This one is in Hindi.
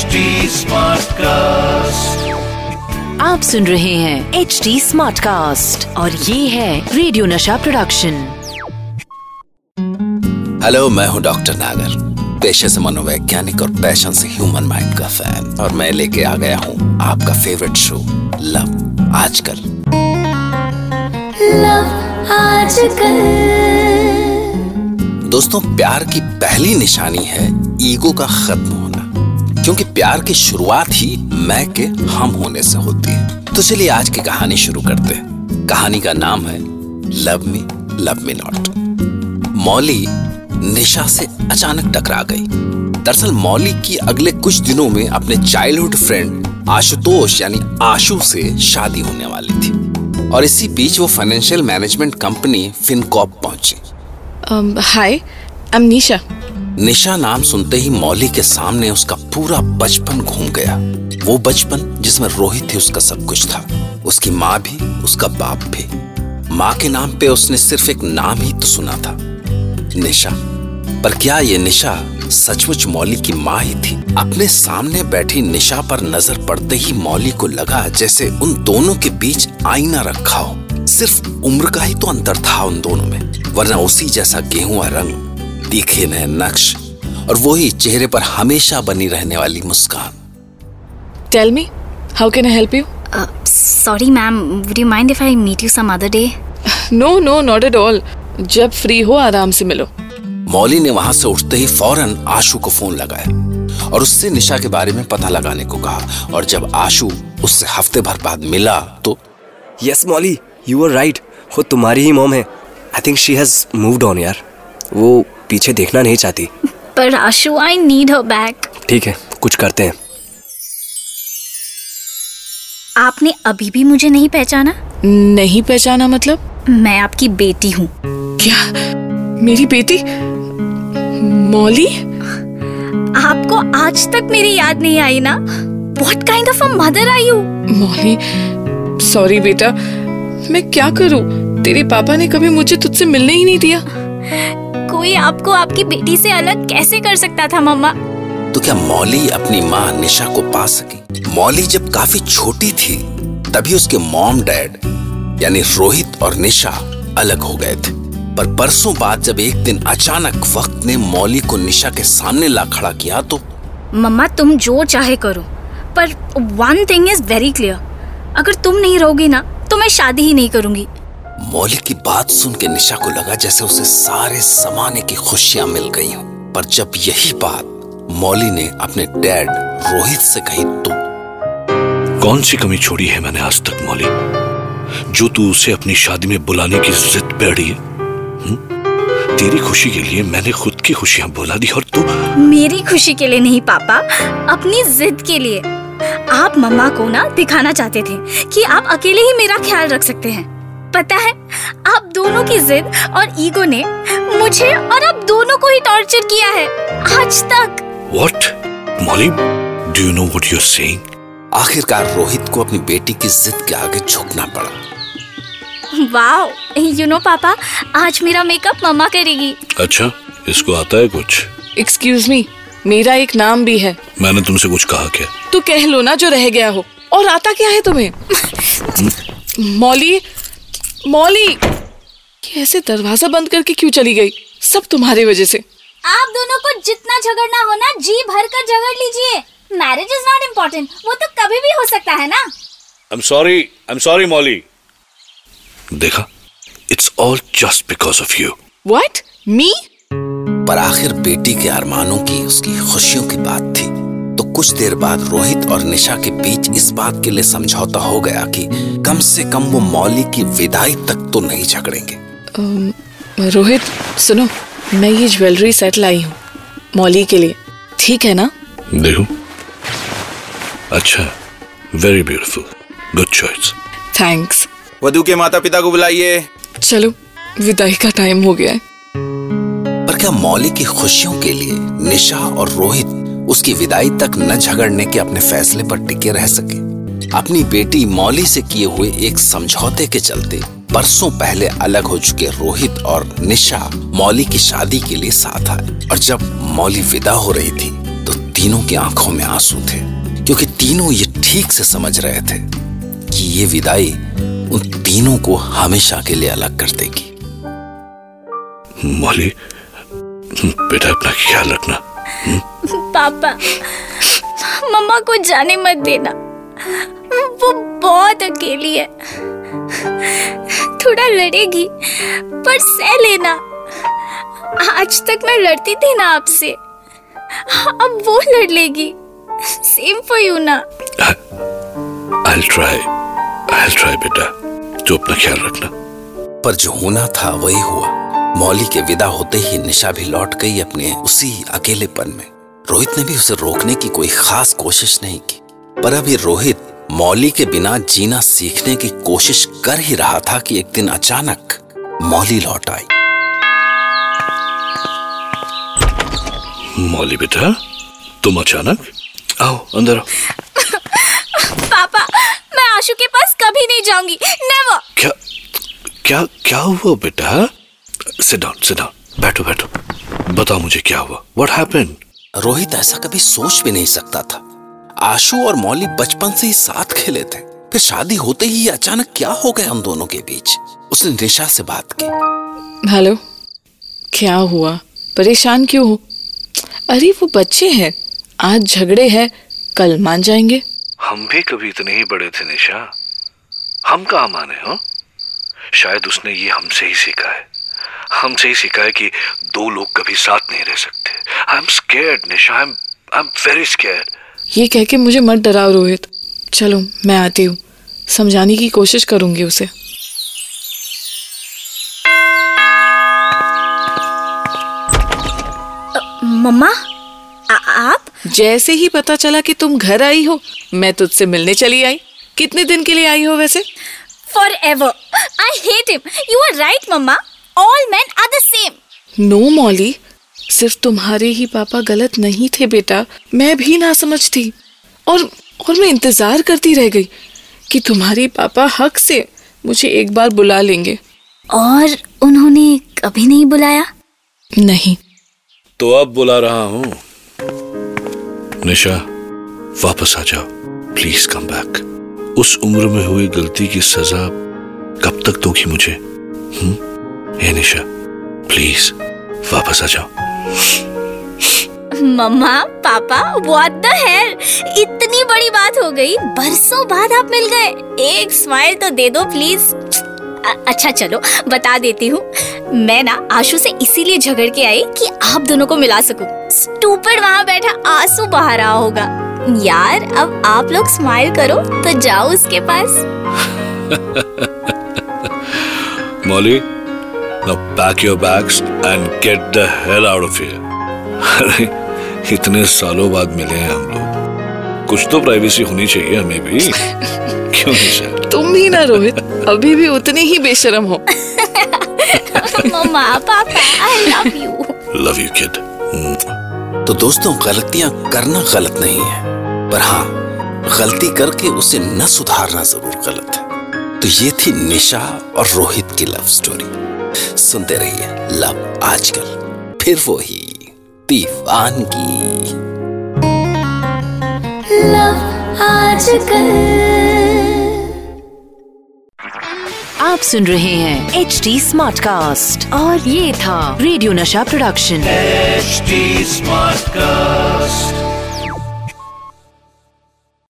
HD कास्ट आप सुन रहे हैं एच डी स्मार्ट कास्ट और ये है रेडियो नशा प्रोडक्शन हेलो मैं हूँ डॉक्टर नागर पेशे से मनोवैज्ञानिक और पैशन से ह्यूमन माइंड का फ़ैन और मैं लेके आ गया हूँ आपका फेवरेट शो लव आजकल। दोस्तों प्यार की पहली निशानी है ईगो का खत्म होना। क्योंकि प्यार की शुरुआत ही मैं के हम होने से होती है। तो चलिए आज की कहानी शुरू करते हैं। कहानी का नाम है love me love me not Molly Nisha से अचानक टकरा गई। दरअसल मौली की अगले कुछ दिनों में अपने चाइल्डहुड फ्रेंड आशुतोष, यानी आशु से शादी होने वाली थी। और इसी बीच वो फाइनेंशियल मैनेजमेंट कंपनी फिनकॉप पहुँची। हाय आई एम निशा निशा नाम सुनते ही मौली के सामने उसका पूरा बचपन घूम गया। वो बचपन जिसमें रोहित ही उसका सब कुछ था। उसकी माँ भी, उसका बाप भी। माँ के नाम पे उसने सिर्फ़ एक नाम ही तो सुना था, निशा। पर क्या ये निशा सचमुच मौली की माँ ही थी? अपने सामने बैठी निशा पर नज़र पड़ते ही मौली को लगा जैसे उन दोनों के बीच आईना रखा हो। सिर्फ़ उम्र का ही तो अंतर था उन दोनों में, वरना उसी जैसा गेहूँ रंग तीखे नए नक्श और वही चेहरे पर हमेशा बनी रहने वाली मुस्कान। Tell me how can I help you sorry, ma'am. Would you mind if I meet you some other day? No no not at all जब फ्री हो आराम से मिलो। मौली ने वहाँ से उठते ही फ़ौरन आशु को फ़ोन लगाया और उससे निशा के बारे में पता लगाने को कहा और जब आशु उससे हफ़्ते भर बाद मिला तो yes Molly you are right वो तुम्हारी ही मॉम है। I think she has moved on यार। वो पीछे देखना नहीं चाहती। पर Ashu I need her back ठीक है कुछ करते हैं। आपने अभी भी मुझे नहीं पहचाना? नहीं पहचाना मतलब? मैं आपकी बेटी हूँ। क्या? मेरी बेटी? मौली? आपको आज तक मेरी याद नहीं आई ना? What kind of a mother are you? Molly sorry बेटा मैं क्या करूँ? तेरे पापा ने कभी मुझे तुझसे मिलने ही नहीं दिया। कोई आपको आपकी बेटी से अलग कैसे कर सकता था मम्मा? तो क्या मौली अपनी माँ निशा को पा सकी? मौली जब काफ़ी छोटी थी तभी उसके मॉम डैड यानी रोहित और निशा अलग हो गए थे। पर बरसों बाद जब एक दिन अचानक वक्त ने मौली को निशा के सामने ला खड़ा किया तो मम्मा तुम जो चाहे करो पर one thing is very clear अगर तुम नहीं रहोगी ना तो मैं शादी ही नहीं करूँगी। मौली की बात सुन के निशा को लगा जैसे उसे सारे जमाने की खुशियाँ मिल गई हों। पर जब यही बात मौली ने अपने डैड रोहित से कही तो कौन सी कमी छोड़ी है मैंने आज तक मौली? जो तू उसे अपनी शादी में बुलाने की जिद पे अड़ी है? तेरी खुशी के लिए मैंने खुद की खुशियाँ बुला दी और तू मेरी खुशी के लिए नहीं पापा। अपनी जिद के लिए। आप मम्मा को ना दिखाना चाहते थे कि आप अकेले ही मेरा ख्याल रख सकते हैं। पता है आप दोनों की जिद और ईगो ने मुझे और आप दोनों को ही टॉर्चर किया है। आज तक। What Molly do you know what you are saying आखिरकार रोहित को अपनी बेटी की जिद के आगे झुकना पड़ा। वाओ यू नो पापा आज मेरा मेकअप मम्मा करेगी। अच्छा इसको आता है कुछ? एक्सक्यूज मी मेरा एक नाम भी है। मैंने तुमसे कुछ कहा क्या? तो कह लो ना जो रह गया हो। और आता क्या है तुम्हें? मौली मौली ऐसे दरवाज़ा बंद करके क्यों चली गई? सब तुम्हारी वजह से। आप दोनों को जितना झगड़ना हो ना जी भर कर झगड़ लीजिए। मैरिज इज़ नॉट इम्पोर्टेंट वो तो कभी भी हो सकता है ना? I am sorry I am sorry Molly. देखा it's all just because of you what me पर आखिर बेटी के अरमानों की उसकी खुशियों की बात थी। कुछ देर बाद रोहित और निशा के बीच इस बात के लिए समझौता हो गया कि कम से कम वो मौली की विदाई तक तो नहीं झगड़ेंगे। रोहित सुनो मैं ये ज्वेलरी सेट लाई हूँ मौली के लिए। ठीक है ना? देखो अच्छा very beautiful good choice thanks वधु के माता पिता को बुलाइए। चलो विदाई का टाइम हो गया है। पर क्या मौली की खुशियों के लिए निशा और रोहित उसकी विदाई तक न झगड़ने के अपने फैसले पर टिके रह सके। अपनी बेटी मौली से किए हुए एक समझौते के चलते बरसों पहले अलग हो चुके रोहित और निशा मौली की शादी के लिए साथ आए। और जब मौली विदा हो रही थी तो तीनों की आँखों में आँसू थे, क्योंकि तीनों ये ठीक से समझ रहे थे कि ये विदाई उन तीनों को हमेशा के लिए अलग कर देगी। मौली, बेटा, अपना ख्याल रखना। पापा मम्मा को जाने मत देना। वो बहुत अकेली है। थोड़ा लड़ेगी पर सह लेना। आज तक मैं लड़ती थी ना आपसे। अब वो लड़ लेगी। सेम फॉर यू ना। I'll try. I'll try बेटा। तो अपना ख्याल रखना। पर जो होना था वही हुआ। मौली के विदा होते ही निशा भी लौट गई अपने उसी अकेलेपन में। रोहित ने भी उसे रोकने की कोई खास कोशिश नहीं की पर अभी रोहित मौली के बिना जीना सीखने की कोशिश कर ही रहा था कि एक दिन अचानक मौली लौट आई। मौली बेटा तुम अचानक? आओ अंदर आओ। पापा मैं आशु के पास कभी नहीं जाऊँगी। नेवर क्या क्या क्या हुआ बेटा? सिट डाउन सिट डाउन बैठो बैठो। बताओ मुझे क्या हुआ। व्हाट हैपेंड रोहित ऐसा कभी सोच भी नहीं सकता था। आशु और मौली बचपन से ही साथ खेले थे। फिर शादी होते ही अचानक क्या हो गया हम दोनों के बीच? उसने निशा से बात की। हेलो क्या हुआ? परेशान क्यों हो? अरे वो बच्चे हैं। आज झगड़े हैं। कल मान जाएँगे। हम भी कभी इतने ही बड़े थे निशा। हम कहा माने हो? शायद उसने ये हमसे ही सीखा है। हमसे ही सीखा है कि दो लोग कभी साथ नहीं रह सकते। I am scared Nisha I am I am very scared ये कह के मुझे मत डराओ रोहित। चलो मैं आती हूँ। समझाने की कोशिश करूँगी उसे। मम्मा आप? जैसे ही पता चला कि तुम घर आई हो मैं तुझसे मिलने चली आई। कितने दिन के लिए आई हो वैसे? Forever I hate him you are right mamma. All man are the same no Molly सिर्फ़ तुम्हारे ही पापा गलत नहीं थे बेटा। मैं भी ना समझ थी और और मैं इंतज़ार करती रह गई कि तुम्हारे पापा हक से मुझे एक बार बुला लेंगे। और उन्होंने कभी नहीं बुलाया? नहीं। तो अब बुला रहा हूँ। निशा वापस आ जाओ। प्लीज़ कम बैक उस उम्र में हुई गलती की सजा कब तक दोगी मुझे? हम्म? हे निशा प्लीज़ वापस आ जाओ। मम्मा पापा व्हाट द हेल इतनी बड़ी बात हो गई बरसों बाद आप मिल गए। एक स्माइल तो दे दो प्लीज़ अच्छा चलो बता देती हूँ। मैं ना आशु से इसीलिए झगड़ के आई कि आप दोनों को मिला सकूँ। स्टूपिड वहाँ बैठा आँसू बहा रहा होगा। यार अब आप लोग स्माइल करो तो जाओ उसके पास। मौली now pack your bags and get the hell out of here. अरे इतने सालों बाद मिले हैं हम लोग। कुछ तो प्राइवेसी होनी चाहिए हमें भी। क्यों निशा तुम भी ना रोहित अभी भी उतने ही बेशरम हो। Mamma papa I love you love you kid तो दोस्तों गलतियाँ करना गलत नहीं है। पर हाँ गलती करके उसे न सुधारना ज़रूर गलत है। तो ये थी निशा और रोहित की लव स्टोरी सुनते रहिए लव आजकल फिर वो ही दीवानगी आप सुन रहे हैं एच डी स्मार्ट कास्ट और ये था रेडियो नशा प्रोडक्शन। HD smart Smartcast.